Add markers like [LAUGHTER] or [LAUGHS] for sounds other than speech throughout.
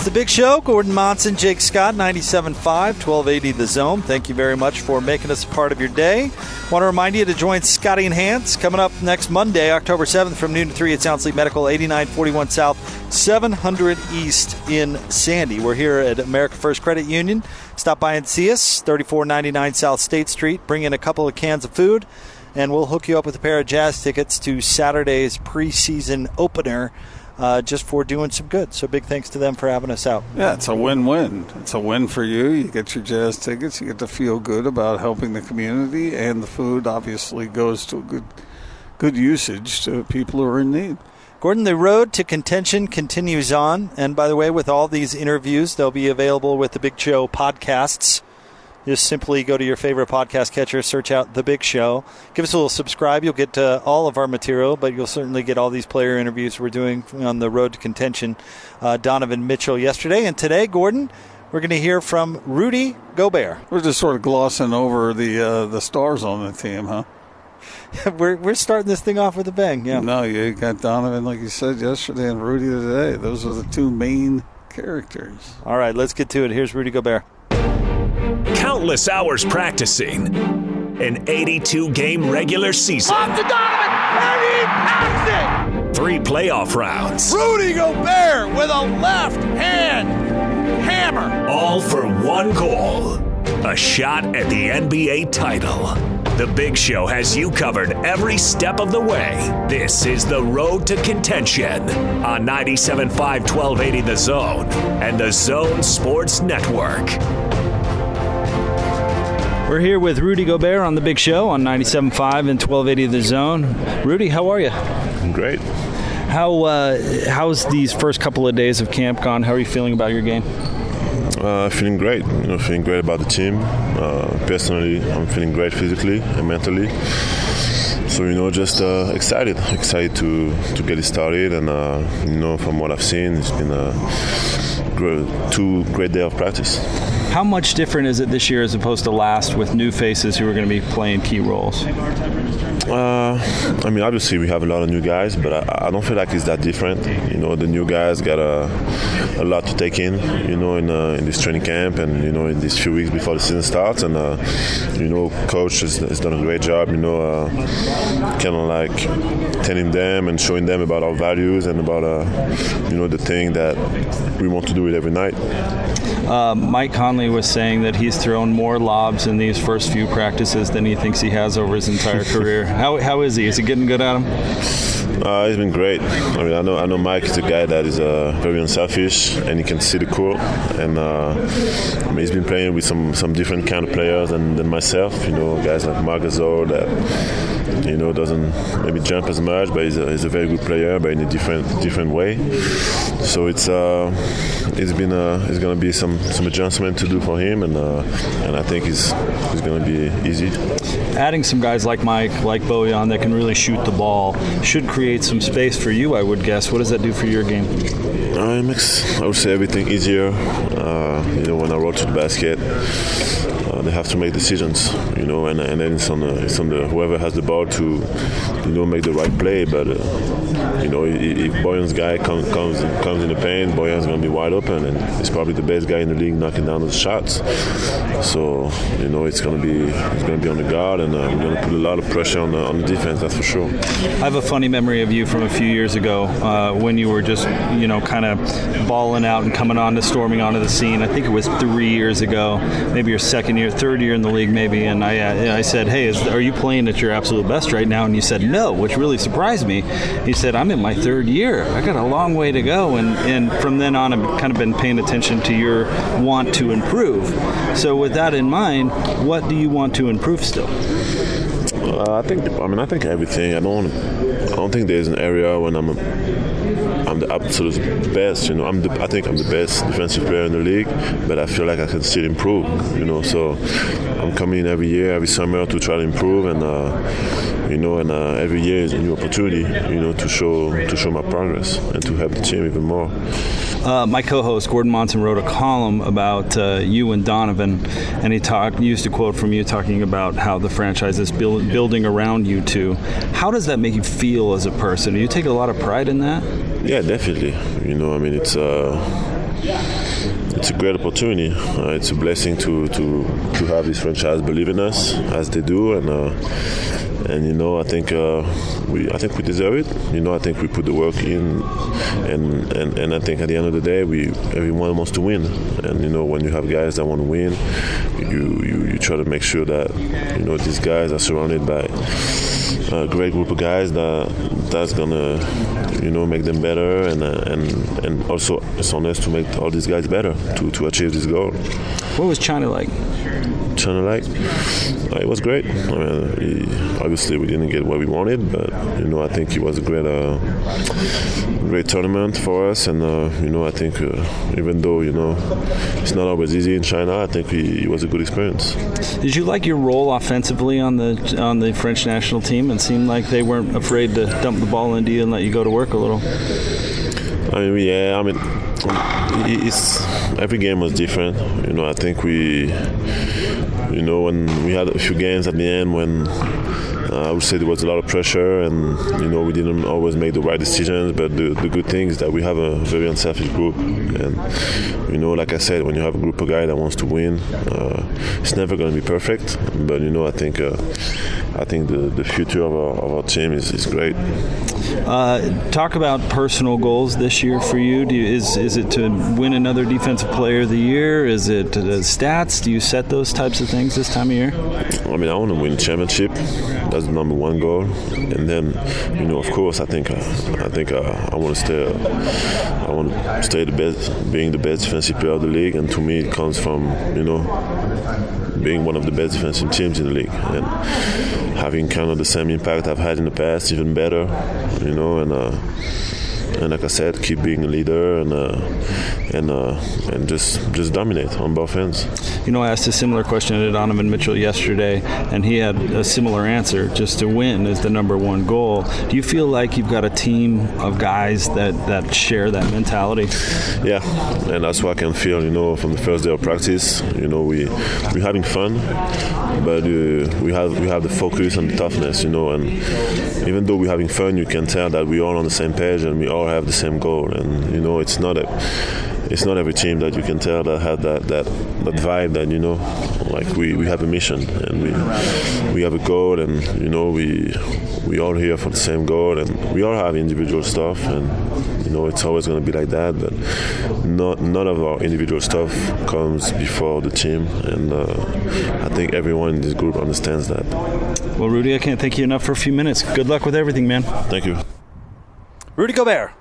It's the big show. Gordon Monson, Jake Scott, 97.5, 1280 The Zone. Thank you very much for making us a part of your day. Want to remind you to join Scotty and Hans coming up next Monday, October 7th from noon to 3 at Sound Sleep Medical, 8941 South, 700 East in Sandy. We're here at America First Credit Union. Stop by and see us, 3499 South State Street. Bring in a couple of cans of food, and we'll hook you up with a pair of jazz tickets to Saturday's preseason opener uh, just for doing some good. So big thanks to them for having us out. Yeah, it's a win-win. It's a win for you. You get your jazz tickets. You get to feel good about helping the community, and the food obviously goes to good, good usage to people who are in need. Gordon, the road to contention continues on. And by the way, with all these interviews, they'll be available with the Big Show podcasts. Just simply go to your favorite podcast catcher, search out The Big Show. Give us a little subscribe. You'll get uh, all of our material, but you'll certainly get all these player interviews we're doing on the road to contention. Uh, Donovan Mitchell yesterday. And today, Gordon, we're going to hear from Rudy Gobert. We're just sort of glossing over the uh, the stars on the team, huh? [LAUGHS] we're, we're starting this thing off with a bang, yeah. No, you got Donovan, like you said yesterday, and Rudy today. Those are the two main characters. All right, let's get to it. Here's Rudy Gobert countless hours practicing, an 82 game regular season. Off to Donovan, and he packs it! Three playoff rounds. Rudy Gobert with a left hand hammer. All for one goal a shot at the NBA title. The Big Show has you covered every step of the way. This is the road to contention on 97.5 1280 The Zone and The Zone Sports Network. We're here with Rudy Gobert on the Big Show on 97.5 and 1280 The Zone. Rudy, how are you? I'm great. How uh, how's these first couple of days of camp gone? How are you feeling about your game? Uh, feeling great. You know, feeling great about the team. Uh, personally, I'm feeling great physically and mentally. So you know, just uh, excited, excited to to get it started. And uh, you know, from what I've seen, it's been a great, two great day of practice. How much different is it this year as opposed to last with new faces who are going to be playing key roles? Uh, I mean, obviously we have a lot of new guys, but I, I, don't feel like it's that different. You know, the new guys got a, a lot to take in. You know, in uh, in this training camp and you know in these few weeks before the season starts, and uh, you know, coach has, has, done a great job. You know, uh, kind of like telling them and showing them about our values and about uh, you know the thing that we want to do it every night. Uh, Mike Conley was saying that he's thrown more lobs in these first few practices than he thinks he has over his entire [LAUGHS] career. How, how is he? Is he getting good at him? Uh, he's been great. I mean, I know I know Mike is a guy that is uh, very unselfish and he can see the court. And uh, I mean, he's been playing with some, some different kind of players than, than myself. You know, guys like Marc Gasol that you know doesn't maybe jump as much, but he's a, he's a very good player, but in a different different way. So it's uh, it's been uh, it's going to be some some adjustment to do for him, and uh, and I think it's it's going to be easy. Adding some guys like Mike, like Bojan, that can really shoot the ball should create some space for you, I would guess. What does that do for your game? Uh, it makes I would say everything easier. Uh, you know, when I roll to the basket they have to make decisions, you know, and, and then it's on, the, it's on the whoever has the ball to, you know, make the right play. But uh, you know, if, Bojan's guy comes comes comes in the paint, Bojan's going to be wide open, and he's probably the best guy in the league knocking down those shots. So you know, it's going to be it's going to be on the guard, and uh, we're going to put a lot of pressure on the, on the defense. That's for sure. I have a funny memory of you from a few years ago uh, when you were just you know kind of balling out and coming on to storming onto the scene. I think it was three years ago, maybe your second year, third year in the league, maybe. And I, uh, I said, "Hey, is, are you playing at your absolute best right now?" And you said, "No," which really surprised me. He said, "I'm in my third year. I got a long way to go." And and from then on, I've kind of been paying attention to your want to improve. So with that in mind, what do you want to improve still? Uh, I think I mean I think everything. I don't I don't think there's an area when I'm the absolute best. You know, I'm the, I think I'm the best defensive player in the league, but I feel like I can still improve. You know, so I'm coming in every year, every summer to try to improve, and uh, you know, and uh, every year is a new opportunity, you know, to show to show my progress and to help the team even more. Uh, my co-host Gordon Monson wrote a column about uh, you and Donovan, and he talked used a quote from you talking about how the franchise is build, building around you two. How does that make you feel as a person? Do you take a lot of pride in that? Yeah, definitely. You know, I mean, it's. Uh, it's a great opportunity. Uh, it's a blessing to, to, to have this franchise believe in us as they do, and uh, and you know I think uh, we I think we deserve it. You know I think we put the work in, and, and and I think at the end of the day we everyone wants to win, and you know when you have guys that want to win, you you, you try to make sure that you know these guys are surrounded by a great group of guys that that's gonna you know make them better and uh, and and also it's on us to make all these guys better to, to achieve this goal. What was China like? China like uh, it was great. I mean, obviously we didn't get what we wanted, but you know I think it was a great uh, great tournament for us, and uh, you know I think uh, even though you know it's not always easy in China, I think we, it was a good experience. Did you like your role offensively on the on the French national team? It seemed like they weren't afraid to dump the ball into you and let you go to work a little. I mean, yeah, I mean, it's every game was different. You know, I think we, you know, when we had a few games at the end when uh, I would say there was a lot of pressure, and you know we didn't always make the right decisions. But the, the good thing is that we have a very unselfish group, and you know, like I said, when you have a group of guys that wants to win, uh, it's never going to be perfect. But you know, I think uh, I think the, the future of our, of our team is, is great. Uh, talk about personal goals this year for you. you. Is is it to win another Defensive Player of the Year? Is it stats? Do you set those types of things this time of year? I mean, I want to win championship. That's the number one goal, and then you know, of course, I think uh, I think uh, I want to stay. Uh, I want to stay the best, being the best defensive player of the league, and to me, it comes from you know being one of the best defensive teams in the league and having kind of the same impact I've had in the past, even better, you know, and. Uh, and like I said, keep being a leader and uh, and uh, and just just dominate on both ends. You know, I asked a similar question to Donovan Mitchell yesterday, and he had a similar answer. Just to win is the number one goal. Do you feel like you've got a team of guys that that share that mentality? Yeah, and that's what I can feel. You know, from the first day of practice, you know, we we're having fun, but uh, we have we have the focus and the toughness. You know, and even though we're having fun, you can tell that we're all on the same page and we all have the same goal. And you know, it's not a it's not every team that you can tell that had that that, that vibe that you know like we, we have a mission and we we have a goal and you know we we all here for the same goal and we all have individual stuff and you know it's always going to be like that but not none of our individual stuff comes before the team and uh, I think everyone in this group understands that. Well Rudy I can't thank you enough for a few minutes. Good luck with everything man. Thank you. Rudy Gobert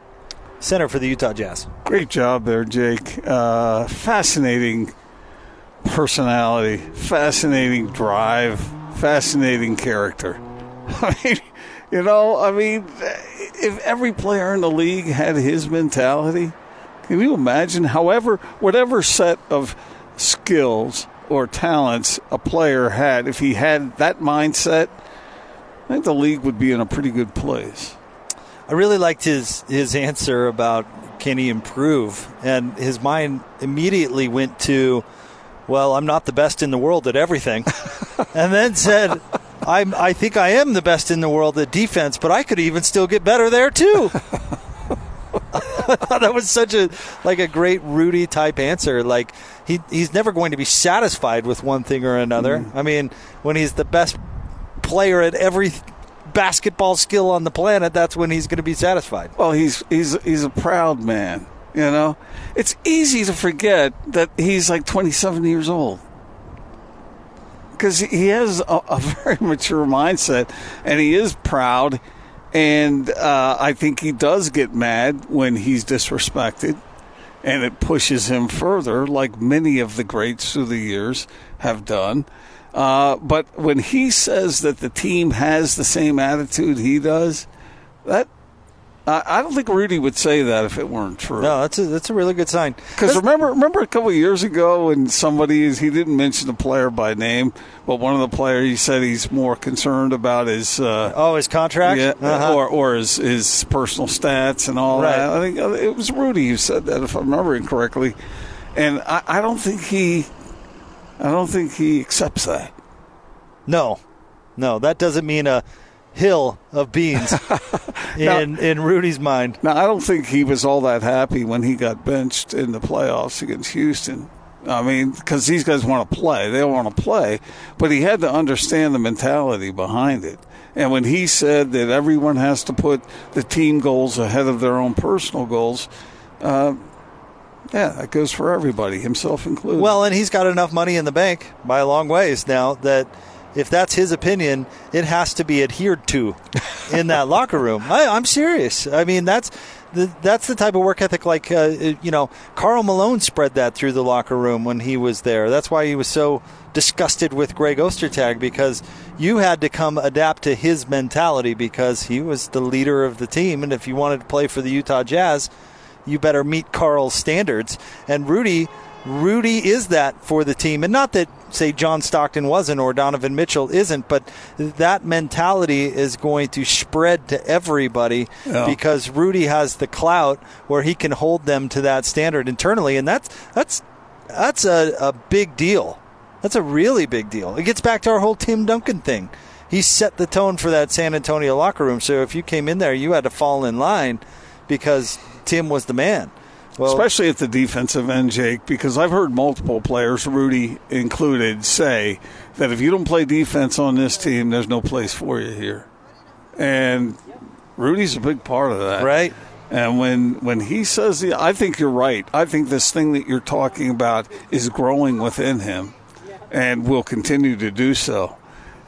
center for the Utah Jazz. Great job there, Jake. Uh, fascinating personality, fascinating drive, fascinating character. [LAUGHS] I mean, you know, I mean, if every player in the league had his mentality, can you imagine? However, whatever set of skills or talents a player had, if he had that mindset, I think the league would be in a pretty good place. I really liked his his answer about can he improve, and his mind immediately went to, well, I'm not the best in the world at everything, [LAUGHS] and then said. I'm, I think I am the best in the world at defense, but I could even still get better there too. [LAUGHS] that was such a like a great Rudy type answer. Like he he's never going to be satisfied with one thing or another. Mm. I mean, when he's the best player at every basketball skill on the planet, that's when he's going to be satisfied. Well, he's he's he's a proud man. You know, it's easy to forget that he's like 27 years old because he has a, a, [LAUGHS] very mature mindset and he is proud. And uh, I think he does get mad when he's disrespected, and it pushes him further, like many of the greats through the years have done. Uh, but when he says that the team has the same attitude he does, that I, I don't think Rudy would say that if it weren't true. No, that's a that's a really good sign. Because remember, remember a couple of years ago when somebody he didn't mention the player by name, but one of the players he said he's more concerned about his uh, oh his contract, yeah, Uh-huh. or or his, his personal stats and all Right. that. I think uh, it was Rudy who said that, if I'm remembering correctly, and I, I don't think he, I don't think he accepts that. no, no, that doesn't mean a hill of beans [LAUGHS] in in Rudy's mind. Now, I don't think he was all that happy when he got benched in the playoffs against Houston. I mean, because these guys want to play. They want to play. But he had to understand the mentality behind it. And when he said that everyone has to put the team goals ahead of their own personal goals, uh, yeah, that goes for everybody, himself included. Well, and he's got enough money in the bank by a long ways now that if that's his opinion, it has to be adhered to [LAUGHS] in that locker room. I, I'm serious. I mean, that's the, that's the type of work ethic. Like uh, you know, Karl Malone spread that through the locker room when he was there. That's why he was so disgusted with Greg Ostertag because you had to come adapt to his mentality because he was the leader of the team, and if you wanted to play for the Utah Jazz, you better meet Karl's standards. And Rudy, Rudy is that for the team, and not that say John Stockton wasn't or Donovan Mitchell isn't, but that mentality is going to spread to everybody Yeah. because Rudy has the clout where he can hold them to that standard internally, and that's that's that's a, a big deal. That's a really big deal. It gets back to our whole Tim Duncan thing. He set the tone for that San Antonio locker room. So if you came in there, you had to fall in line because Tim was the man. Well, Especially at the defensive end, Jake, because I've heard multiple players, Rudy included, say that if you don't play defense on this team, there's no place for you here. And Rudy's a big part of that. right? And when, when he says, the, I think you're right. I think this thing that you're talking about is growing within him and will continue to do so.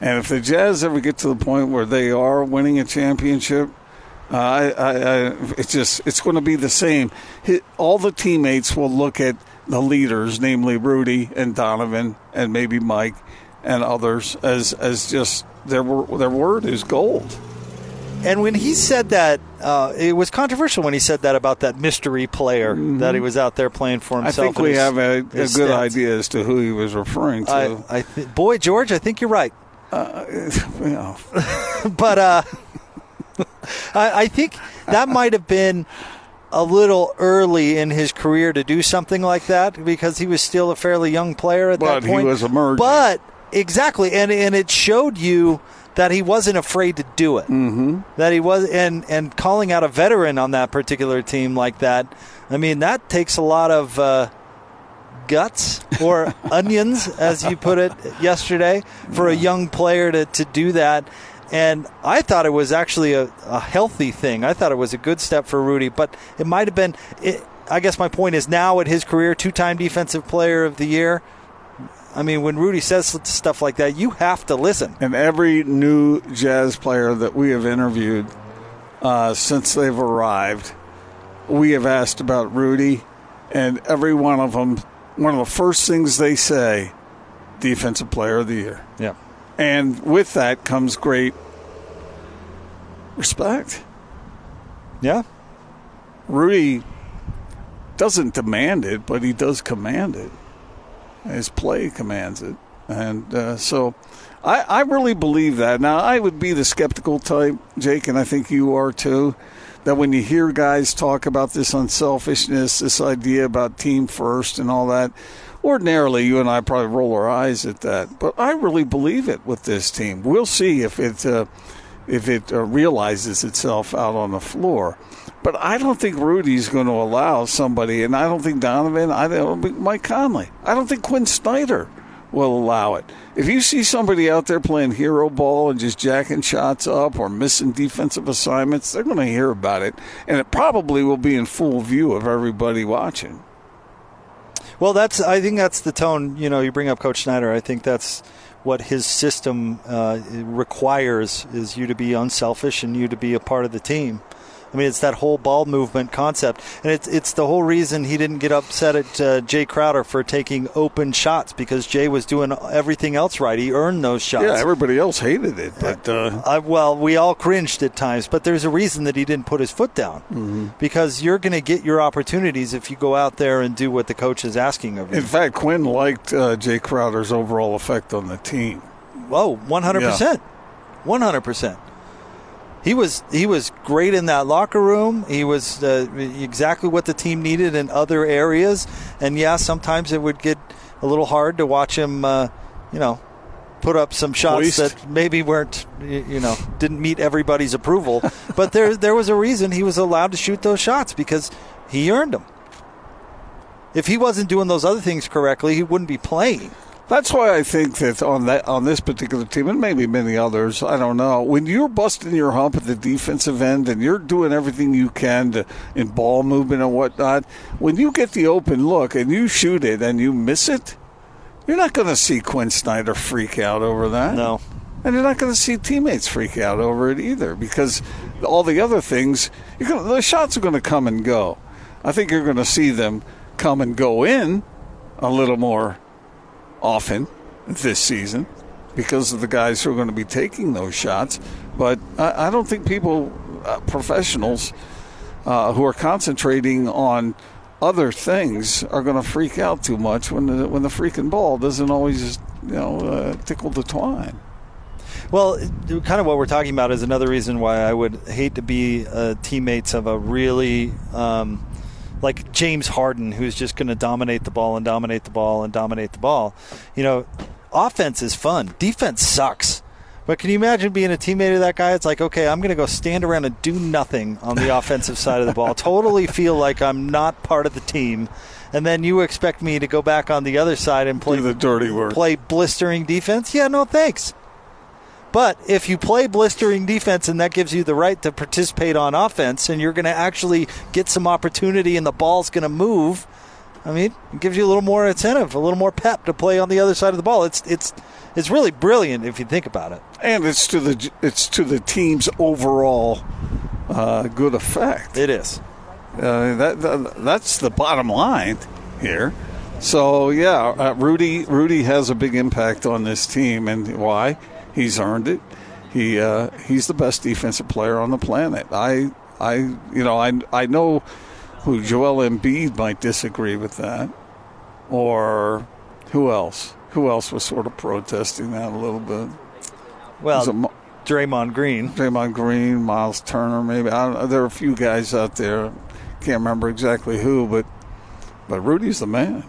And if the Jazz ever get to the point where they are winning a championship, uh, I, I, I, it's just it's going to be the same. All the teammates will look at the leaders, namely Rudy and Donovan, and maybe Mike and others, as as just their their word is gold. And when he said that, uh, it was controversial when he said that about that mystery player that he was out there playing for Mm-hmm. I think we his- have a, a good stats. idea as to who he was referring to. I, I th- boy, George, I think you're right. [LAUGHS] Well, [LAUGHS] but uh, [LAUGHS] I, I think that might have been a little early in his career to do something like that because he was still a fairly young player at But that he point. was emerging. But exactly, and and it showed you that he wasn't afraid to do it. Mm-hmm. That he was, and and calling out a veteran on that particular team like that. I mean, that takes a lot of. Uh, guts or [LAUGHS] onions, as you put it yesterday, for a young player to, to do that. And I thought it was actually a, a healthy thing. I thought it was a good step for Rudy, but it might have been. It, I guess my point is now at his career, two time defensive player of the year. I mean, when Rudy says stuff like that, you have to listen. and every new jazz player that we have interviewed uh, since they've arrived, we have asked about Rudy, and every one of them, one of the first things they say, defensive player of the year. Yeah. And with that comes great respect. Yeah. Rudy doesn't demand it, but he does command it. His play commands it. And uh, so I, I really believe that. Now, I would be the skeptical type, Jake, and I think you are too, that when you hear guys talk about this unselfishness, this idea about team first and all that, ordinarily you and I probably roll our eyes at that. But I really believe it with this team. We'll see if it. Uh, if it uh, realizes itself out on the floor. But I don't think Rudy's going to allow somebody, and I don't think Donovan, I don't think Mike Conley, I don't think Quinn Snyder will allow it. If you see somebody out there playing hero ball and just jacking shots up or missing defensive assignments, they're going to hear about it, and it probably will be in full view of everybody watching. Well, that's. I think that's the tone. You know, you bring up Coach Snyder. I think that's what his system uh, requires is you to be unselfish and you to be a part of the team. I mean, it's that whole ball movement concept, and it's it's the whole reason he didn't get upset at uh, Jae Crowder for taking open shots because Jae was doing everything else right. He earned those shots. Yeah, everybody else hated it, but uh, Uh, well, we all cringed at times, but there's a reason that he didn't put his foot down Mm-hmm. because you're going to get your opportunities if you go out there and do what the coach is asking of you. in fact, Quinn liked uh, Jae Crowder's overall effect on the team. Whoa, one hundred percent, one hundred percent. He was he was great in that locker room. He was uh, exactly what the team needed in other areas. And yeah, sometimes it would get a little hard to watch him. Uh, you know, put up some shots Hoist. that maybe weren't you know didn't meet everybody's approval. [LAUGHS] but there there was a reason he was allowed to shoot those shots because he earned them. If he wasn't doing those other things correctly, he wouldn't be playing. That's why I think that on that on this particular team, and maybe many others, I don't know. When you're busting your hump at the defensive end and you're doing everything you can to, in ball movement and whatnot, when you get the open look and you shoot it and you miss it, you're not going to see Quinn Snyder freak out over that. No. And you're not going to see teammates freak out over it either because all the other things, you're gonna, the shots are going to come and go. I think you're going to see them come and go in a little more often this season because of the guys who are going to be taking those shots. But I, I don't think people, uh, professionals uh, who are concentrating on other things, are going to freak out too much when the when the freaking ball doesn't always you know uh, tickle the twine. Well, kind of what we're talking about is another reason why I would hate to be uh, teammates of a really um, like James Harden, who's just going to dominate the ball and dominate the ball and dominate the ball. You know, offense is fun. Defense sucks. But can you imagine being a teammate of that guy? It's like, okay, I'm going to go stand around and do nothing on the [LAUGHS] offensive side of the ball. Totally feel like I'm not part of the team. And then you expect me to go back on the other side and play Do the dirty work. play blistering defense? Yeah, no thanks. But if you play blistering defense and that gives you the right to participate on offense and you're going to actually get some opportunity and the ball's going to move, I mean, it gives you a little more incentive, a little more pep to play on the other side of the ball. It's it's it's really brilliant if you think about it. and it's to the it's to the team's overall uh, good effect. It is. Uh, that, that that's the bottom line here. So yeah, uh, Rudy Rudy has a big impact on this team, and why? He's earned it. He uh, he's the best defensive player on the planet. I I you know I I know who Joel Embiid might disagree with that, or who else? Who else was sort of protesting that a little bit? Well, Mo- Draymond Green. Draymond Green, Miles Turner, maybe. I don't. There are a few guys out there. Can't remember exactly who, but but Rudy's the man.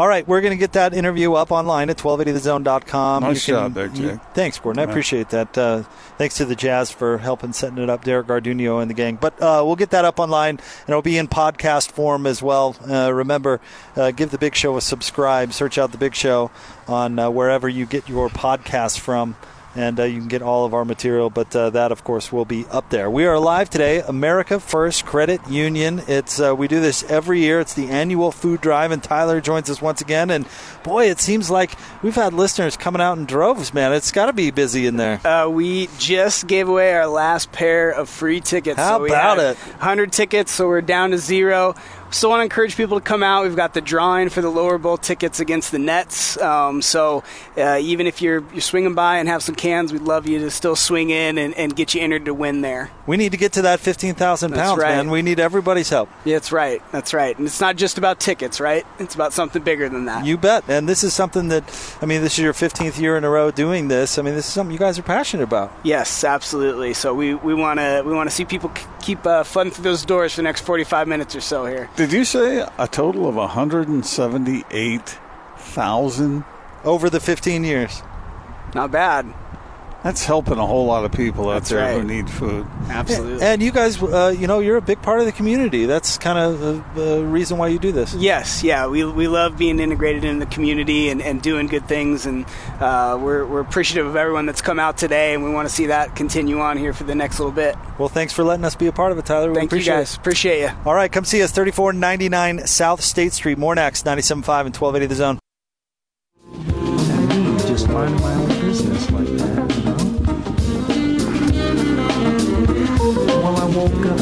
All right, we're going to get that interview up online at 1280thezone.com. Nice You job there, you- thanks, Gordon. I appreciate that. Uh, thanks to the Jazz for helping setting it up, Derek Gardunio and the gang. But uh, we'll get that up online, and it'll be in podcast form as well. Uh, remember, uh, give the Big Show a subscribe. Search out the Big Show on uh, wherever you get your podcast from. And uh, you can get all of our material, but uh, that, of course, will be up there. We are live today, America First Credit Union. It's uh, we do this every year. It's the annual food drive, and Tyler joins us once again. And boy, it seems like we've had listeners coming out in droves. Man, it's got to be busy in there. Uh, we just gave away our last pair of free tickets. How so about it? 100 tickets, so we're down to zero. Still want to encourage people to come out. We've got the drawing for the lower bowl tickets against the Nets. Um, so uh, even if you're you're swinging by and have some cans, we'd love you to still swing in and, and get you entered to win there. We need to get to that fifteen thousand That's pounds, right. man. We need everybody's help. Yeah, that's right. That's right. And it's not just about tickets, right? It's about something bigger than that. You bet. And this is something that I mean, this is your fifteenth year in a row doing this. I mean, this is something you guys are passionate about. Yes, absolutely. So we we want to we want to see people keep uh, flooding through those doors for the next 45 minutes or so here. Did you say a total of 178,000? Over the fifteen years. Not bad. That's helping a whole lot of people out That's there who need food. Absolutely. And you guys, uh, you know, you're a big part of the community. That's kind of the, the reason why you do this. Yes, yeah, we, we love being integrated in the community and, and doing good things, and uh, we're, we're appreciative of everyone that's come out today, and we want to see that continue on here for the next little bit. Well, thanks for letting us be a part of it, Tyler. We Thank you appreciate guys. it. Appreciate you. All right, come see us, 3499 South State Street, Mornax, 97.5 and 1280 The Zone.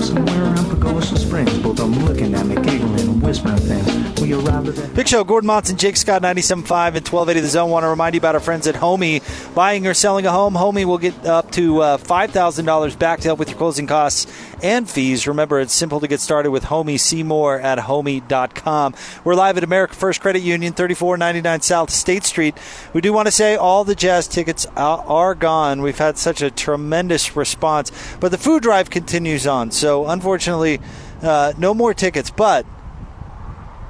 Somewhere around Pagosa Springs. Both of them looking at me, giggling whispering things. We arrived at Big Show, Gordon Monson, Jake Scott, 97.5 and 1280 The Zone. Want to remind you about our friends at Homie. Buying or selling a home, Homie will get up to uh, $5,000 back to help with your closing costs and fees. Remember, it's simple to get started with Homie. See more at homie.com. We're live at America First Credit Union, 3499 South State Street. We do want to say all the jazz tickets are are gone. We've had such a tremendous response, but the food drive continues on. So, unfortunately, uh, no more tickets, but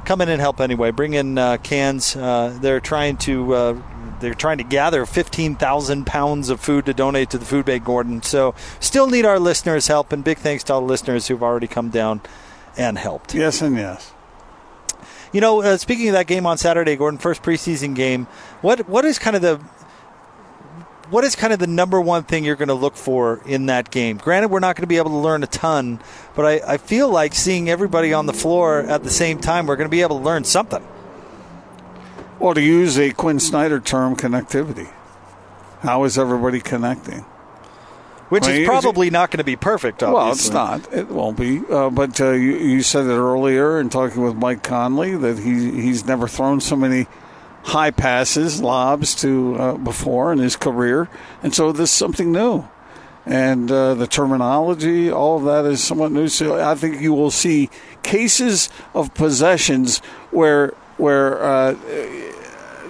come in and help anyway. Bring in uh, cans. Uh, they're trying to uh, they're trying to gather 15,000 pounds of food to donate to the food bank, Gordon. So still need our listeners' help, and big thanks to all the listeners who've already come down and helped. Yes and yes. You know, uh, speaking of that game on Saturday, Gordon, first preseason game. What what is kind of the what is kind of the number one thing you're going to look for in that game? Granted, we're not going to be able to learn a ton, but I, I feel like seeing everybody on the floor at the same time, we're going to be able to learn something. Well, to use a Quinn Snyder term, connectivity. How is everybody connecting? Which Well, is you- probably not going to be perfect. Obviously. Well, it's not. It won't be. Uh, but uh, you, you said it earlier in talking with Mike Conley that he he's never thrown so many high passes, lobs to uh, before in his career, and so this is something new. And uh, the terminology, all of that is somewhat new. So I think you will see cases of possessions where where uh,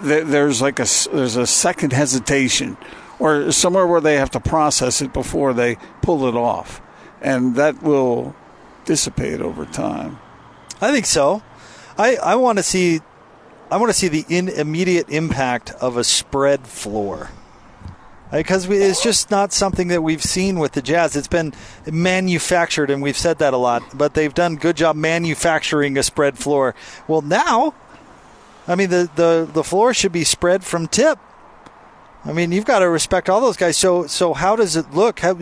th- there's like a there's a second hesitation or somewhere where they have to process it before they pull it off and that will dissipate over time I think so. I, I want to see I want to see the in, immediate impact of a spread floor. Because it's just not something that we've seen with the Jazz. It's been manufactured, and we've said that a lot. But they've done good job manufacturing a spread floor. Well, now, I mean the the, the floor should be spread from tip. I mean, you've got to respect all those guys. So so how does it look? How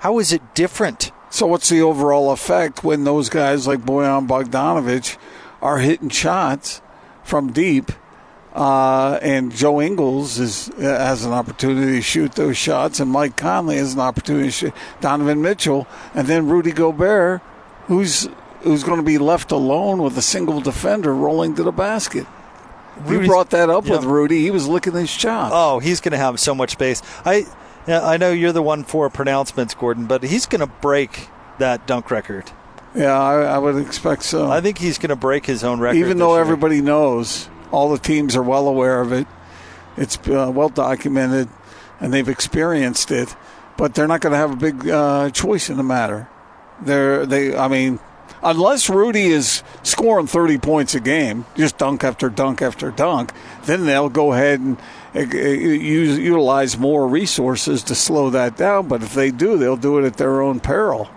how is it different? so what's the overall effect when those guys like Bojan Bogdanovic are hitting shots from deep uh, and Joe Ingles is, has an opportunity to shoot those shots, and Mike Conley has an opportunity to shoot. Donovan Mitchell, and then Rudy Gobert, who's who's going to be left alone with a single defender rolling to the basket. You brought that up with Rudy. He was licking his chops. Oh, he's going to have so much space. I I know you're the one for pronouncements, Gordon, but he's going to break that dunk record. Yeah, I, I would expect so. I think he's going to break his own record. Even though year. everybody knows, all the teams are well aware of it. It's uh, well documented, and they've experienced it. But they're not going to have a big uh, choice in the matter. They're they. I mean, unless Rudy is scoring thirty points a game, just dunk after dunk after dunk, then they'll go ahead and uh, uh, use, utilize more resources to slow that down. But if they do, they'll do it at their own peril.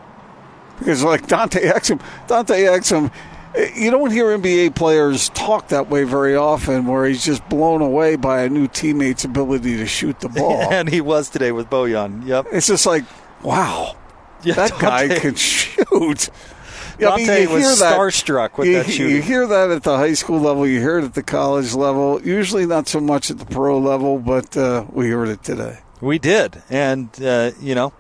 Because like Dante Exum, Dante Exum, eh, you don't hear NBA players talk that way very often, where he's just blown away by a new teammate's ability to shoot the ball. [LAUGHS] and he was today with Bojan. Yep. It's just like, wow, Yeah, that guy can shoot. Yeah, Dante you was hear that- starstruck with you, that shooting. You hear that at the high school level, you hear it at the college level. Usually not so much at the pro level, but uh, we heard it today. We did, and uh, you know,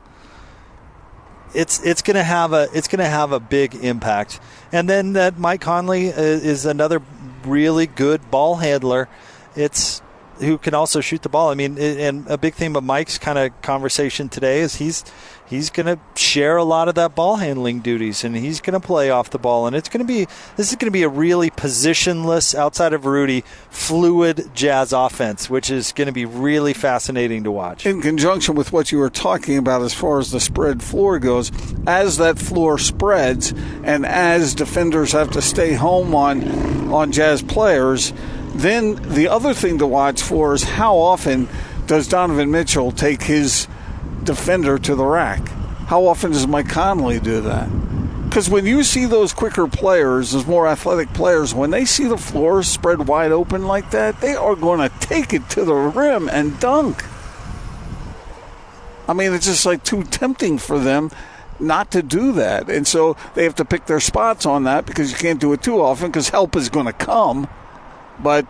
it's it's going to have a it's going to have a big impact. And then that Mike Conley uh, is another really good ball handler. It's who can also shoot the ball. I mean, and a big theme of Mike's kind of conversation today is he's he's going to share a lot of that ball handling duties, and he's going to play off the ball. And it's going to be this is going to be a really positionless, outside of Rudy, fluid Jazz offense, which is going to be really fascinating to watch. in conjunction with what you were talking about as far as the spread floor goes, as that floor spreads and as defenders have to stay home on on jazz players, then the other thing to watch for is how often does Donovan Mitchell take his defender to the rack? How often does Mike Conley do that? Because when you see those quicker players, those more athletic players, when they see the floor spread wide open like that, they are going to take it to the rim and dunk. I mean, it's just like too tempting for them not to do that. And so they have to pick their spots on that because you can't do it too often because help is going to come. But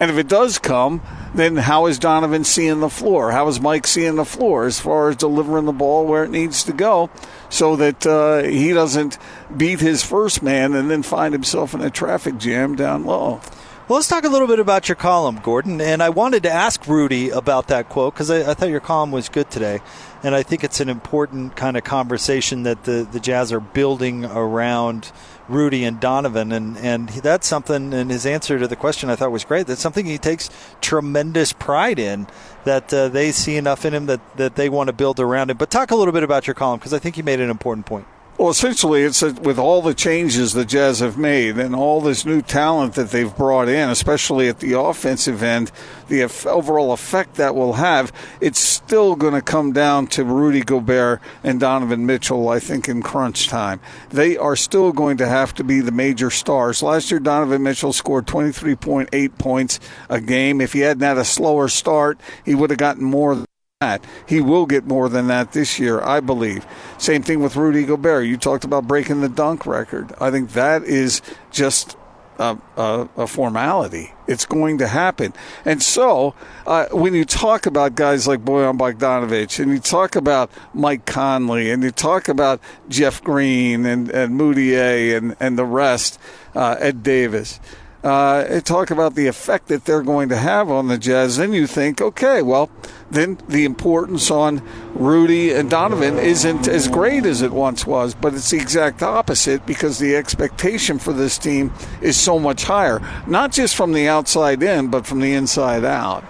And if it does come, then how is Donovan seeing the floor? How is Mike seeing the floor as far as delivering the ball where it needs to go so that uh, he doesn't beat his first man and then find himself in a traffic jam down low? Well, let's talk a little bit about your column, Gordon. And I wanted to ask Rudy about that quote because I, I, thought your column was good today. And I think it's an important kind of conversation that the, the Jazz are building around Rudy and Donovan. And, and that's something, and his answer to the question I thought was great. That's something he takes tremendous pride in, that uh, they see enough in him that, that they want to build around him. But talk a little bit about your column because I think you made an important point. Well, essentially, it's with all the changes the Jazz have made and all this new talent that they've brought in, especially at the offensive end, the overall effect that will have, it's still going to come down to Rudy Gobert and Donovan Mitchell, I think, in crunch time. They are still going to have to be the major stars. Last year, Donovan Mitchell scored 23.8 points a game. If he hadn't had a slower start, he would have gotten more that. He will get more than that this year, I believe. Same thing with Rudy Gobert. You talked about breaking the dunk record. I think that is just a, a, a formality. It's going to happen. And so, uh, when you talk about guys like Bojan Bogdanovic, and you talk about Mike Conley, and you talk about Jeff Green and, and Mudiay and, and the rest, uh, Ed Davis, uh, talk about the effect that they're going to have on the Jazz, then you think, okay, well, then the importance on Rudy and Donovan isn't as great as it once was, but it's the exact opposite because the expectation for this team is so much higher, not just from the outside in, but from the inside out.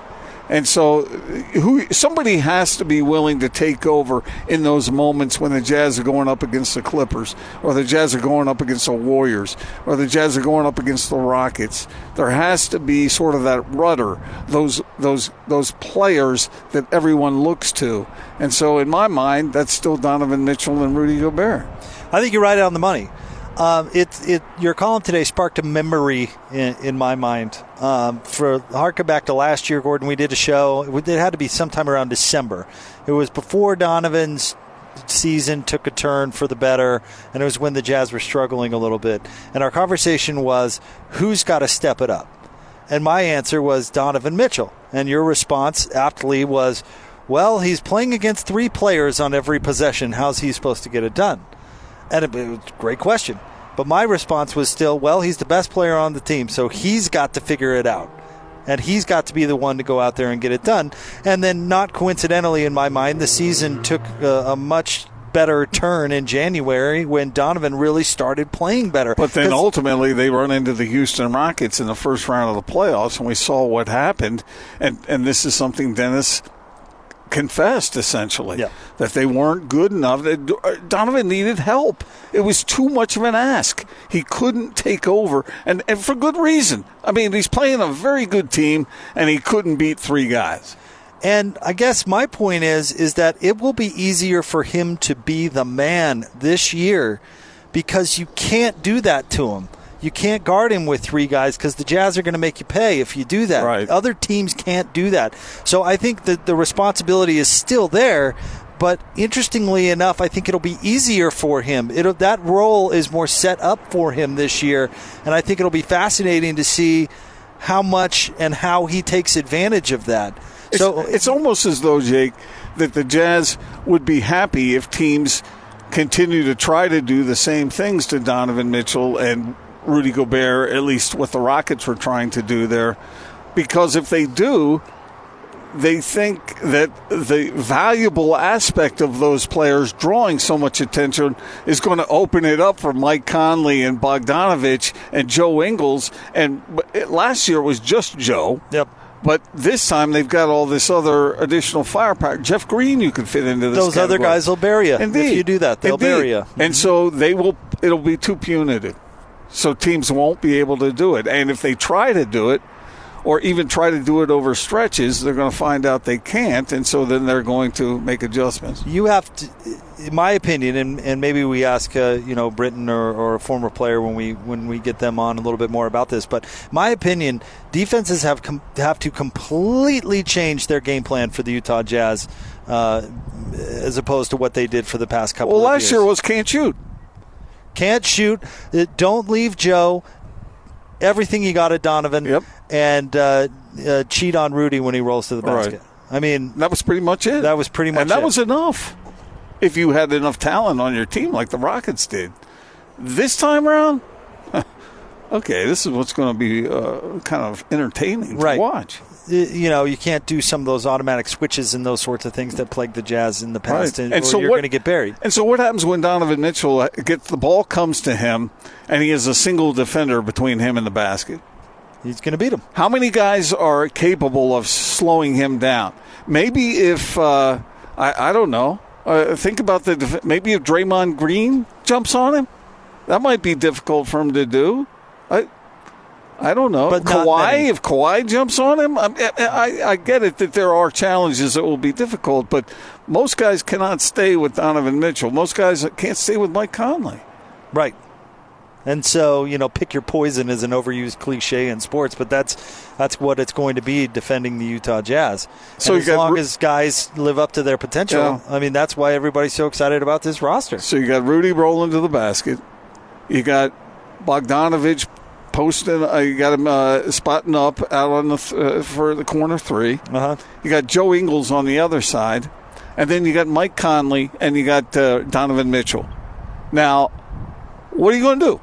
And so, who somebody has to be willing to take over in those moments when the Jazz are going up against the Clippers, or the Jazz are going up against the Warriors, or the Jazz are going up against the Rockets. There has to be sort of that rudder, those those those players that everyone looks to. And so, in my mind, that's still Donovan Mitchell and Rudy Gobert. I think you're right on the money. Um, it, it, your column today sparked a memory in, in my mind. Um, for harken back to last year, Gordon, we did a show. It had to be sometime around December. It was before Donovan's season took a turn for the better, and it was when the Jazz were struggling a little bit. And our conversation was, who's got to step it up? And my answer was Donovan Mitchell. And your response aptly was, well, he's playing against three players on every possession. How's he supposed to get it done? And it, it was a great question. But my response was still, well, he's the best player on the team, so he's got to figure it out. And he's got to be the one to go out there and get it done. And then, not coincidentally, in my mind, the season took a, a much better turn in January when Donovan really started playing better. But then ultimately they run into the Houston Rockets in the first round of the playoffs, and we saw what happened. And and this is something Dennis confessed essentially yeah. that they weren't good enough. That uh, Donovan needed help. It was too much of an ask. He couldn't take over, and, and for good reason. I mean, he's playing a very good team, and he couldn't beat three guys. And I guess my point is is that it will be easier for him to be the man this year because you can't do that to him. You can't guard him with three guys because the Jazz are going to make you pay if you do that. Right. Other teams can't do that. So I think that the responsibility is still there. But interestingly enough, I think it'll be easier for him. It'll, that role is more set up for him this year, and I think it'll be fascinating to see how much and how he takes advantage of that. It's, so it's almost as though Jake that the Jazz would be happy if teams continue to try to do the same things to Donovan Mitchell and Rudy Gobert, at least what the Rockets were trying to do there. Because if they do, they think that the valuable aspect of those players drawing so much attention is going to open it up for Mike Conley and Bogdanovic and Joe Ingles. And last year was just Joe. Yep. But this time they've got all this other additional firepower. Jeff Green, you could fit into this. Those category. other guys will bury you. Indeed. If you do that, they'll Indeed. bury you. And so they will. It'll be too punitive so teams won't be able to do it. And if they try to do it, or even try to do it over stretches, they're going to find out they can't, and so then they're going to make adjustments. You have to, in my opinion, and, and maybe we ask uh, you know Britton or, or, a former player when we when we get them on a little bit more about this. But my opinion, defenses have com- have to completely change their game plan for the Utah Jazz. Uh, as opposed to what they did for the past couple. Well, last years. year was can't shoot can't shoot. Don't leave Joe everything you got at Donovan Yep. and uh, uh, cheat on Rudy when he rolls to the Right. basket. I mean, That was pretty much it. That was pretty much and that it. was enough. If you had enough talent on your team, like the Rockets did, this time around, [LAUGHS] okay, this is what's going to be uh, kind of entertaining Right. to watch. You know, you can't do some of those automatic switches and those sorts of things that plagued the Jazz in the past, Right. and, And so you're what- going to get buried. And so, what happens when Donovan Mitchell uh, gets the ball comes to him, and he has a single defender between him and the basket? He's going to beat him. How many guys are capable of slowing him down? Maybe if uh, I, I don't know. Uh, think about the def- maybe if Draymond Green jumps on him, that might be difficult for him to do. I I don't know. But Kawhi, if Kawhi jumps on him, I, I, I get it that there are challenges that will be difficult, but most guys cannot stay with Donovan Mitchell. Most guys can't stay with Mike Conley. Right. And so, you know, pick your poison is an overused cliche in sports, but that's that's what it's going to be defending the Utah Jazz. So as got long as guys live up to their potential, Yeah. I mean, that's why everybody's so excited about this roster. So you got Rudy rolling to the basket. You got Bogdanovic posting. Uh, you got him uh, spotting up out on the th- uh, for the corner three. Uh-huh. You got Joe Ingles on the other side, and then you got Mike Conley and you got uh, Donovan Mitchell. Now, what are you going to do?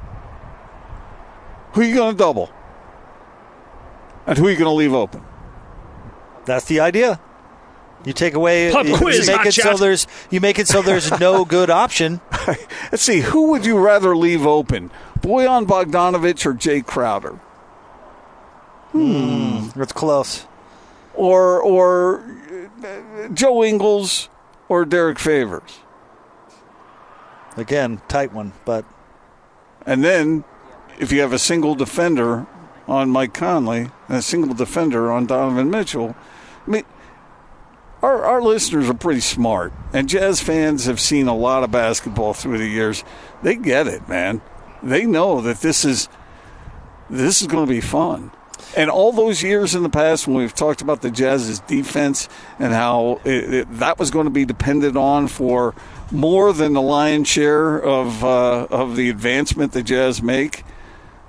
Who are you going to double? And who are you going to leave open? That's the idea. You take away Pub you, quiz, you make it so there's you make it so there's no good option. Let's [LAUGHS] see. Who would you rather leave open? Bojan Bogdanovic or Jae Crowder? Hmm. It's close. or or uh, Joe Ingles or Derrick Favors. Again, tight one, but And then if you have a single defender on Mike Conley and a single defender on Donovan Mitchell, I mean our, our listeners are pretty smart, and Jazz fans have seen a lot of basketball through the years. They get it, man. They know that this is this is going to be fun. And all those years in the past when we've talked about the Jazz's defense and how it, it, that was going to be depended on for more than the lion's share of uh, of the advancement the Jazz make.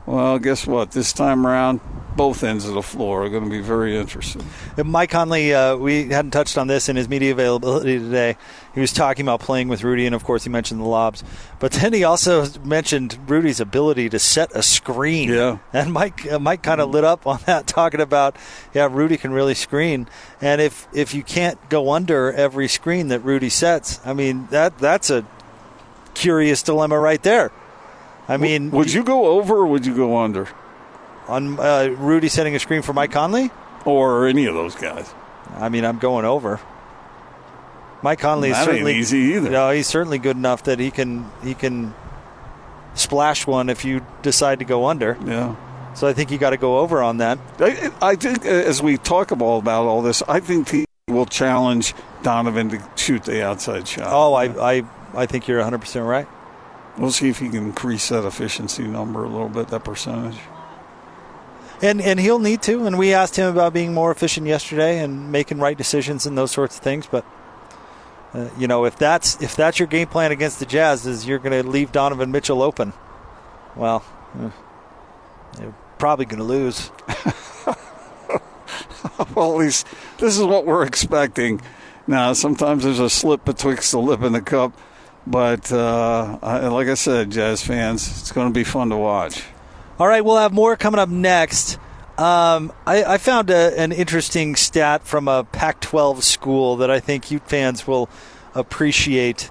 Well, guess what? This time around, both ends of the floor are going to be very interesting. Mike Conley, uh, we hadn't touched on this in his media availability today. He was talking about playing with Rudy, and of course, he mentioned the lobs. But then he also mentioned Rudy's ability to set a screen. Yeah. And Mike, uh, Mike kind of lit up on that, [LAUGHS] talking about, yeah, Rudy can really screen. And if if you can't go under every screen that Rudy sets, I mean that that's a curious dilemma right there. I mean, Would you go over or would you go under? on uh, Rudy setting a screen for Mike Conley? Or any of those guys? I mean, I'm going over. Mike Conley is That ain't certainly easy either. No, he's certainly good enough that he can he can splash one if you decide to go under. Yeah. So I think you got to go over on that. I, I think uh, as we talk about, about all this, I think he will challenge Donovan to shoot the outside shot. Oh, I I, I think you're 100 percent right. We'll see if he can increase that efficiency number a little bit, that percentage. And and he'll need to. And we asked him about being more efficient yesterday and making right decisions and those sorts of things. But uh, you know, if that's if that's your game plan against the Jazz, is you're going to leave Donovan Mitchell open. Well, eh, you're probably going to lose. [LAUGHS] well, at least this is what we're expecting. Now, sometimes there's a slip betwixt the lip and the cup, but uh, I, like I said, Jazz fans, it's going to be fun to watch. All right, we'll have more coming up next. Um, I, I found a, an interesting stat from a Pac 12 school that I think Ute fans will appreciate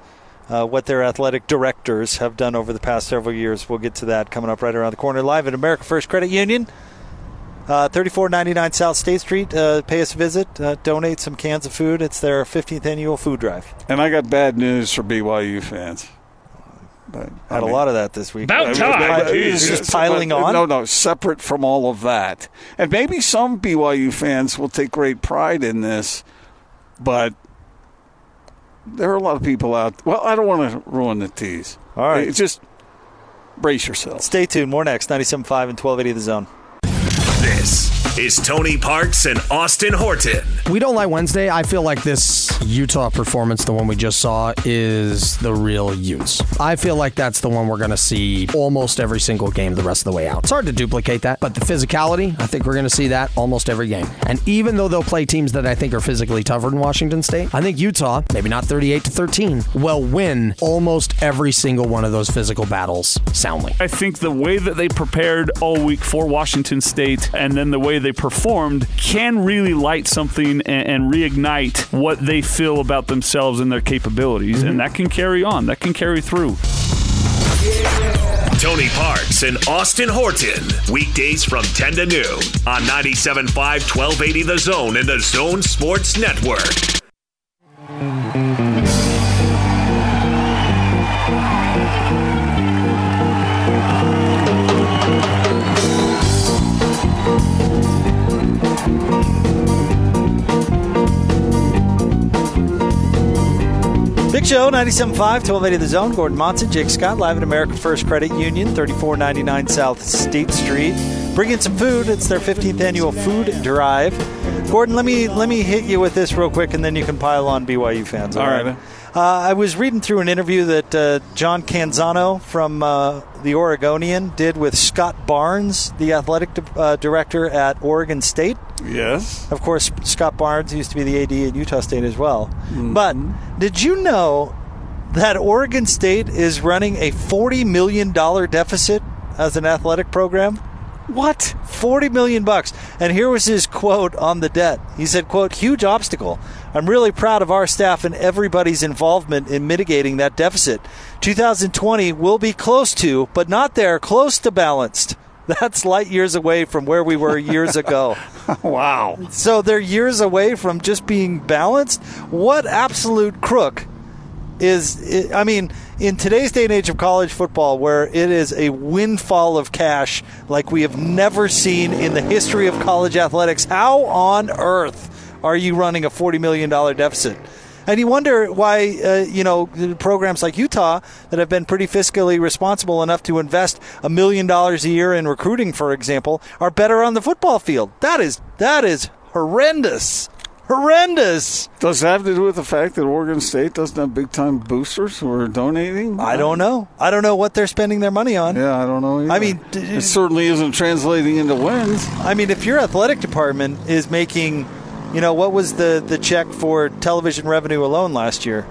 uh, what their athletic directors have done over the past several years. We'll get to that coming up right around the corner. Live at America First Credit Union, uh, 3499 South State Street. Uh, pay us a visit, uh, donate some cans of food. It's their 15th annual food drive. And I got bad news for BYU fans. But, I Had a lot of that this week. About time. You're Jeez. just piling But, on. No, no, separate from all of that. And maybe some BYU fans will take great pride in this, but there are a lot of people out. Well, I don't want to ruin the tease. All right. It- just brace yourself. Stay tuned. More next. 97.5 and 1280 The Zone. This is Tony Parks and Austin Horton. We don't lie Wednesday. I feel like this Utah performance, the one we just saw, is the real Utes. I feel like that's the one we're going to see almost every single game the rest of the way out. It's hard to duplicate that, but the physicality, I think we're going to see that almost every game. And even though they'll play teams that I think are physically tougher than Washington State, I think Utah, maybe not 38 to 13, will win almost every single one of those physical battles soundly. I think the way that they prepared all week for Washington State and then the way they performed can really light something and, and reignite what they feel about themselves and their capabilities. Mm-hmm. And that can carry on, that can carry through. Tony Parks and Austin Horton. Weekdays from 10 to noon on 97.5 1280 The Zone and the Zone Sports Network. Show, 97.5, 1280 The Zone. Gordon Monson, Jake Scott, live at American First Credit Union, 3499 South State Street. Bring in some food. It's their 15th annual food drive. Gordon, let me let me hit you with this real quick, and then you can pile on BYU fans. All right. Uh, I was reading through an interview that uh, John Canzano from uh, the Oregonian did with Scott Barnes, the athletic di- uh, director at Oregon State. Yes. Of course, Scott Barnes used to be the AD at Utah State as well. But did you know that Oregon State is running a $40 million deficit as an athletic program? What? 40 million bucks. And here was his quote on the debt. He said, quote, huge obstacle. I'm really proud of our staff and everybody's involvement in mitigating that deficit. 2020 will be close to, but not there, close to balanced. [LAUGHS] That's light years away from where we were years ago. [LAUGHS] wow. So they're years away from just being balanced. What absolute crook is I mean, in today's day and age of college football, where it is a windfall of cash like we have never seen in the history of college athletics, how on earth are you running a $40 million deficit? And you wonder why, uh, you know, programs like Utah that have been pretty fiscally responsible enough to invest a million dollars a year in recruiting, for example, are better on the football field. That is that is horrendous, horrendous. Does it have to do with the fact that Oregon State doesn't have big time boosters who are donating? I don't know. I don't know what they're spending their money on. Yeah, I don't know. Either. I mean, it certainly isn't translating into wins. I mean, if your athletic department is making, you know, what was the the check for television revenue alone last year?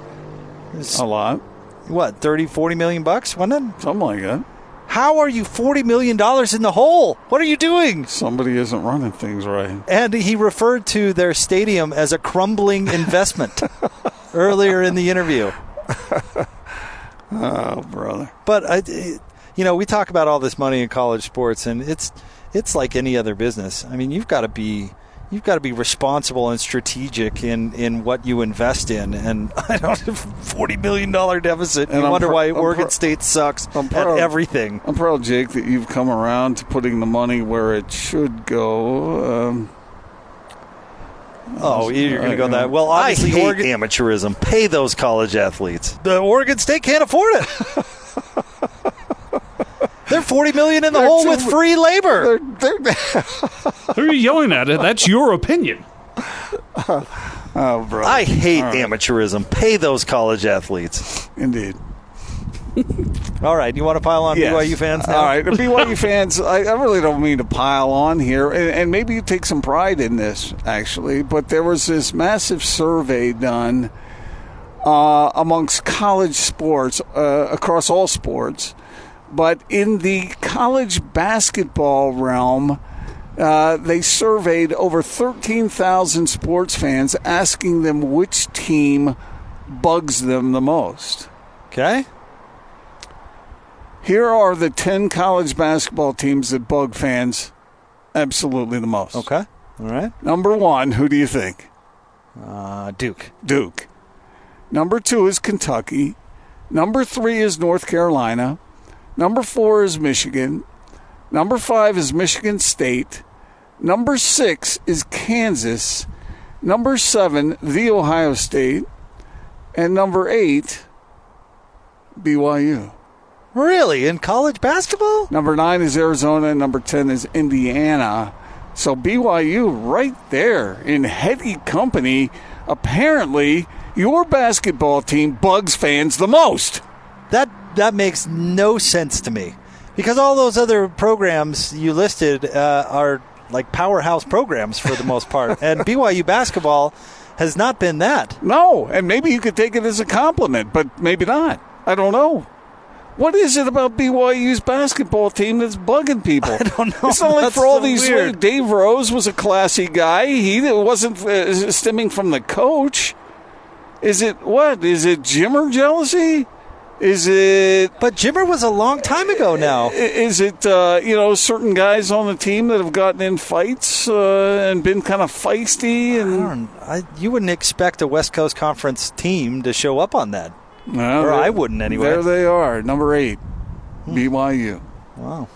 A lot. What, 30, 40 million bucks? Wasn't it? Something like that. How are you $40 million in the hole? What are you doing? Somebody isn't running things right. And he referred to their stadium as a crumbling investment [LAUGHS] earlier in the interview. [LAUGHS] Oh, brother. But I, you know, we talk about all this money in college sports, and it's it's like any other business. I mean, you've got to be you've got to be responsible and strategic in, in what you invest in. And [LAUGHS] I don't have forty million dollar deficit. And you I'm wonder pr- why I'm Oregon pr- State sucks I'm at everything. I'm proud, Jake, that you've come around to putting the money where it should go. Um, Oh, you're going to go that well? I Obviously, hate Oregon amateurism. Pay those college athletes. The Oregon State can't afford it. [LAUGHS] They're forty million in the They're hole too- with free labor. [LAUGHS] Who are you yelling at? It. That's your opinion. oh, bro. I hate All right. amateurism. Pay those college athletes. Indeed. [LAUGHS] All right, you want to pile on Yes. BYU fans now? All right, BYU [LAUGHS] fans, I, I really don't mean to pile on here, and, and maybe you take some pride in this, actually, but there was this massive survey done uh, amongst college sports, uh, across all sports, but in the college basketball realm, uh, they surveyed over 13,000 sports fans, asking them which team bugs them the most. Okay. Here are the 10 college basketball teams that bug fans absolutely the most. Okay. All right. Number one, who do you think? Uh, Duke. Duke. Number two is Kentucky. Number three is North Carolina. Number four is Michigan. Number five is Michigan State. Number six is Kansas. Number seven, The Ohio State. And number eight, BYU. Really? In college basketball? Number nine is Arizona. Number 10 is Indiana. So BYU right there in heady company. Apparently, your basketball team bugs fans the most. That that makes no sense to me because all those other programs you listed uh, are like powerhouse programs for the most part, [LAUGHS] and BYU basketball has not been that. No, and maybe you could take it as a compliment, but maybe not. I don't know. What is it about BYU's basketball team that's bugging people? [LAUGHS] I don't know. It's not like for all so these. weird. Dave Rose was a classy guy. He wasn't uh, stemming from the coach. Is it what? Is it Jimmer jealousy? Is it? But Jimmer was a long time ago now. Is it uh, you know certain guys on the team that have gotten in fights uh, and been kind of feisty I and don't, I, you wouldn't expect a West Coast Conference team to show up on that. No, Or I wouldn't anyway. There they are, number eight, BYU. Wow.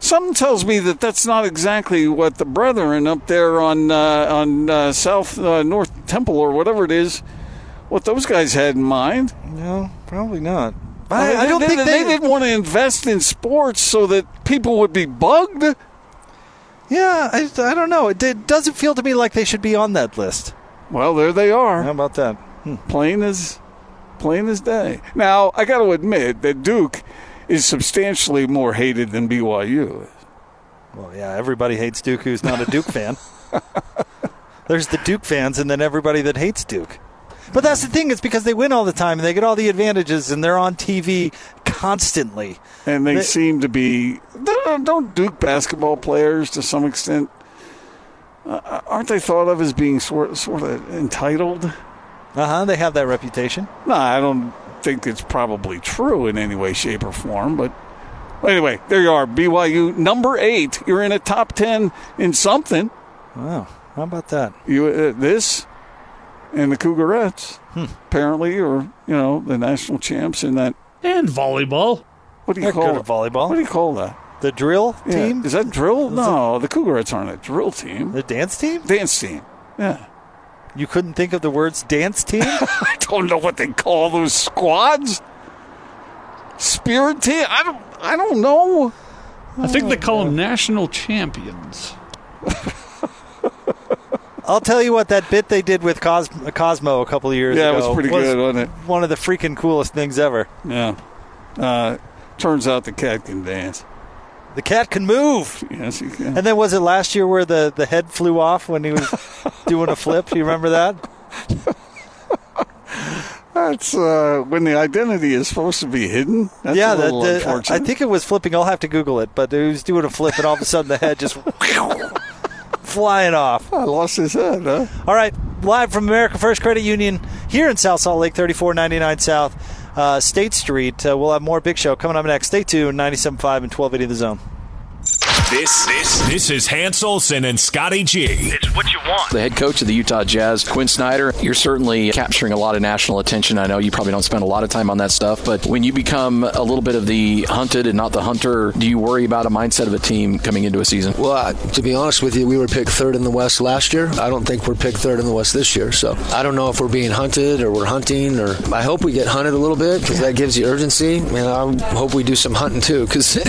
Something tells me that that's not exactly what the brethren up there on uh, on uh, South uh, North Temple or whatever it is, what those guys had in mind. No, probably not. I, I, don't they, think they, they, didn't want to invest in sports so that people would be bugged. Yeah, I, I don't know. It, it doesn't feel to me like they should be on that list. Well, there they are. How about that? Hmm. plain as plain as day. Now, I got to admit that Duke is substantially more hated than BYU. Well, yeah, everybody hates Duke who's not a Duke fan. [LAUGHS] There's the Duke fans and then everybody that hates Duke. But that's the thing, it's because they win all the time and they get all the advantages and they're on TV constantly. And they They- seem to be don't Duke basketball players to some extent. Uh, aren't they thought of as being sort sort of entitled? Uh huh, they have that reputation. No, I don't think it's probably true in any way, shape, or form. But anyway, there you are, BYU number eight. You're in a top ten in something. Wow, how about that? You uh, this and the Cougarettes hmm. apparently, or you know, the national champs in that. And volleyball. What do you They're call good it? volleyball. What do you call that? The drill Yeah. team? Is that drill? No, the Cougarettes aren't a drill team. The dance team? Dance team. Yeah. You couldn't think of the words dance team? [LAUGHS] I don't know what they call those squads. Spirit team. I don't. I don't know. I think they oh, call them national champions. [LAUGHS] I'll tell you what, that bit they did with Cos- Cosmo a couple of years ago. Yeah, it was pretty good, wasn't it? One of the freaking coolest things ever. Yeah. Uh, turns out the cat can dance. The cat can move. Yes, he can. And then was it last year where the, the head flew off when he was [LAUGHS] doing a flip? Do you remember that? That's uh, when the identity is supposed to be hidden. That's yeah, a that, unfortunate. I think it was flipping. I'll have to Google it, but he was doing a flip, and all of a sudden the head just [LAUGHS] flying off. I lost his head. Huh? All right, live from America First Credit Union here in South Salt Lake, 3499 South uh, State Street. Uh, we'll have more Big Show coming up next. Stay tuned, 97.5 and 1280 The Zone. This this this is Hans Olsen and Scotty G. It's what you want. The head coach of the Utah Jazz, Quinn Snyder, you're certainly capturing a lot of national attention. I know you probably don't spend a lot of time on that stuff, but when you become a little bit of the hunted and not the hunter, do you worry about a mindset of a team coming into a season? Well, uh, to be honest with you, we were picked third in the West last year. I don't think we're picked third in the West this year. So I don't know if we're being hunted or we're hunting, or I hope we get hunted a little bit because that gives you urgency. And I hope we do some hunting too because [LAUGHS]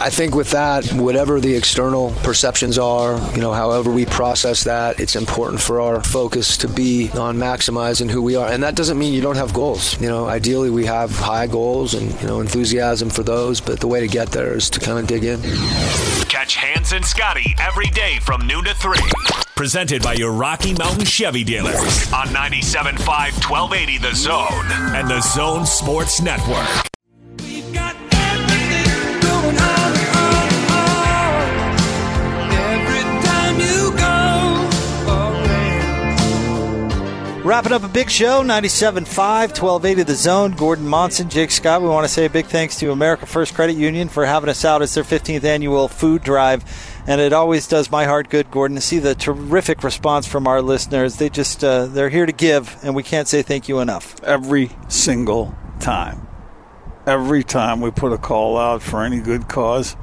I think with that, whatever the external perceptions are, you know, however we process that, it's important for our focus to be on maximizing who we are. And that doesn't mean you don't have goals. You know, ideally we have high goals and, you know, enthusiasm for those, but the way to get there is to kind of dig in. Catch Hans and Scotty every day from noon to 3. Presented by your Rocky Mountain Chevy dealers on 97.5 1280 The Zone and The Zone Sports Network. Wrapping up a big show, 97.5, 1280 The Zone. Gordon Monson, Jake Scott. We want to say a big thanks to America First Credit Union for having us out as their 15th annual food drive. And it always does my heart good, Gordon, to see the terrific response from our listeners. They just, uh, they're here to give, and we can't say thank you enough. Every single time. Every time we put a call out for any good cause,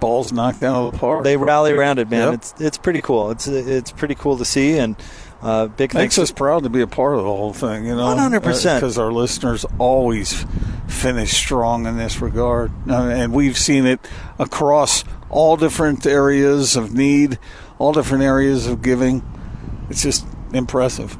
balls knocked out of the park. They rally around it, man. Yep. It's it's pretty cool. It's it's pretty cool to see, and uh, big Makes thanks. us proud to be a part of the whole thing, you know. 100%. Because our listeners always finish strong in this regard. Uh, and we've seen it across all different areas of need, all different areas of giving. It's just impressive.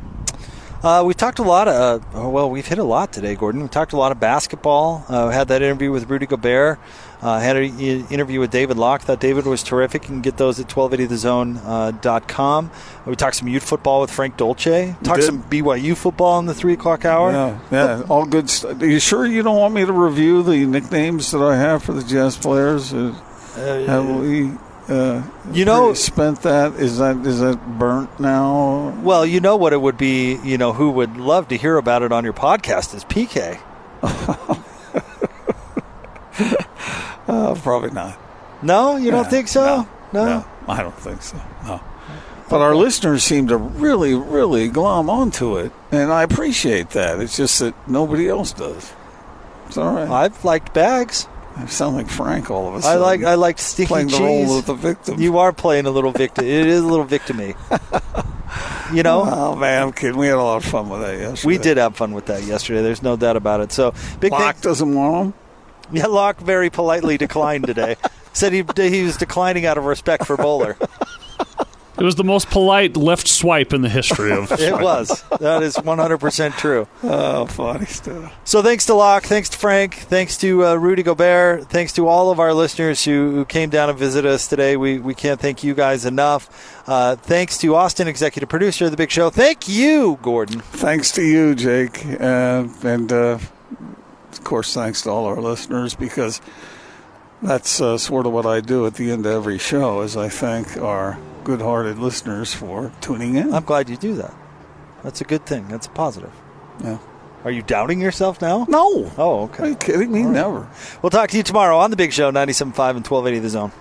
Uh, we talked a lot of, uh, well, we've hit a lot today, Gordon. We talked a lot of basketball. Uh, had that interview with Rudy Gobert. Uh, had an interview with David Locke. Thought David was terrific. You can get those at 1280thezone.com. Uh, we talked some youth football with Frank Dolce. Talked some BYU football in the 3 o'clock hour. Yeah, yeah, all good stuff. Are you sure you don't want me to review the nicknames that I have for the Jazz players? Uh, have we uh, you know spent that? Is that is that burnt now? Well, you know what it would be. You know who would love to hear about it on your podcast is PK. [LAUGHS] uh, probably not. No, you don't think so? No, no, I don't think so. No. But our listeners seem to really, really glom onto it, and I appreciate that. It's just that nobody else does. It's all right. I've liked bags. I sound like Frank all of a I sudden. I like I like stinky playing cheese. the role of the victim. You are playing a little victim. it is a little victimy. You know. [LAUGHS] Oh man, I'm kidding. We had a lot of fun with that yesterday. We did have fun with that yesterday. There's no doubt about it. So big Locke thanks- doesn't want them. [LAUGHS] Yeah, Locke very politely declined today. Said he he was declining out of respect for Bowler. It was the most polite left swipe in the history of. [LAUGHS] It was. That is 100% true. Oh, funny stuff. So thanks to Locke, thanks to Frank, thanks to uh, Rudy Gobert, thanks to all of our listeners who, who came down and visited us today. We, we can't thank you guys enough. Uh, thanks to Austin, executive producer of The Big Show. Thank you, Gordon. Thanks to you, Jake, uh, and uh, of course, thanks to all our listeners because that's uh, sort of what I do at the end of every show. Is I thank our good-hearted listeners for tuning in. I'm glad you do that. That's a good thing. That's a positive. Yeah. Are you doubting yourself now? No. Oh, okay. Are you kidding me? Right. Never. We'll talk to you tomorrow on The Big Show, 97.5 and 1280 The Zone.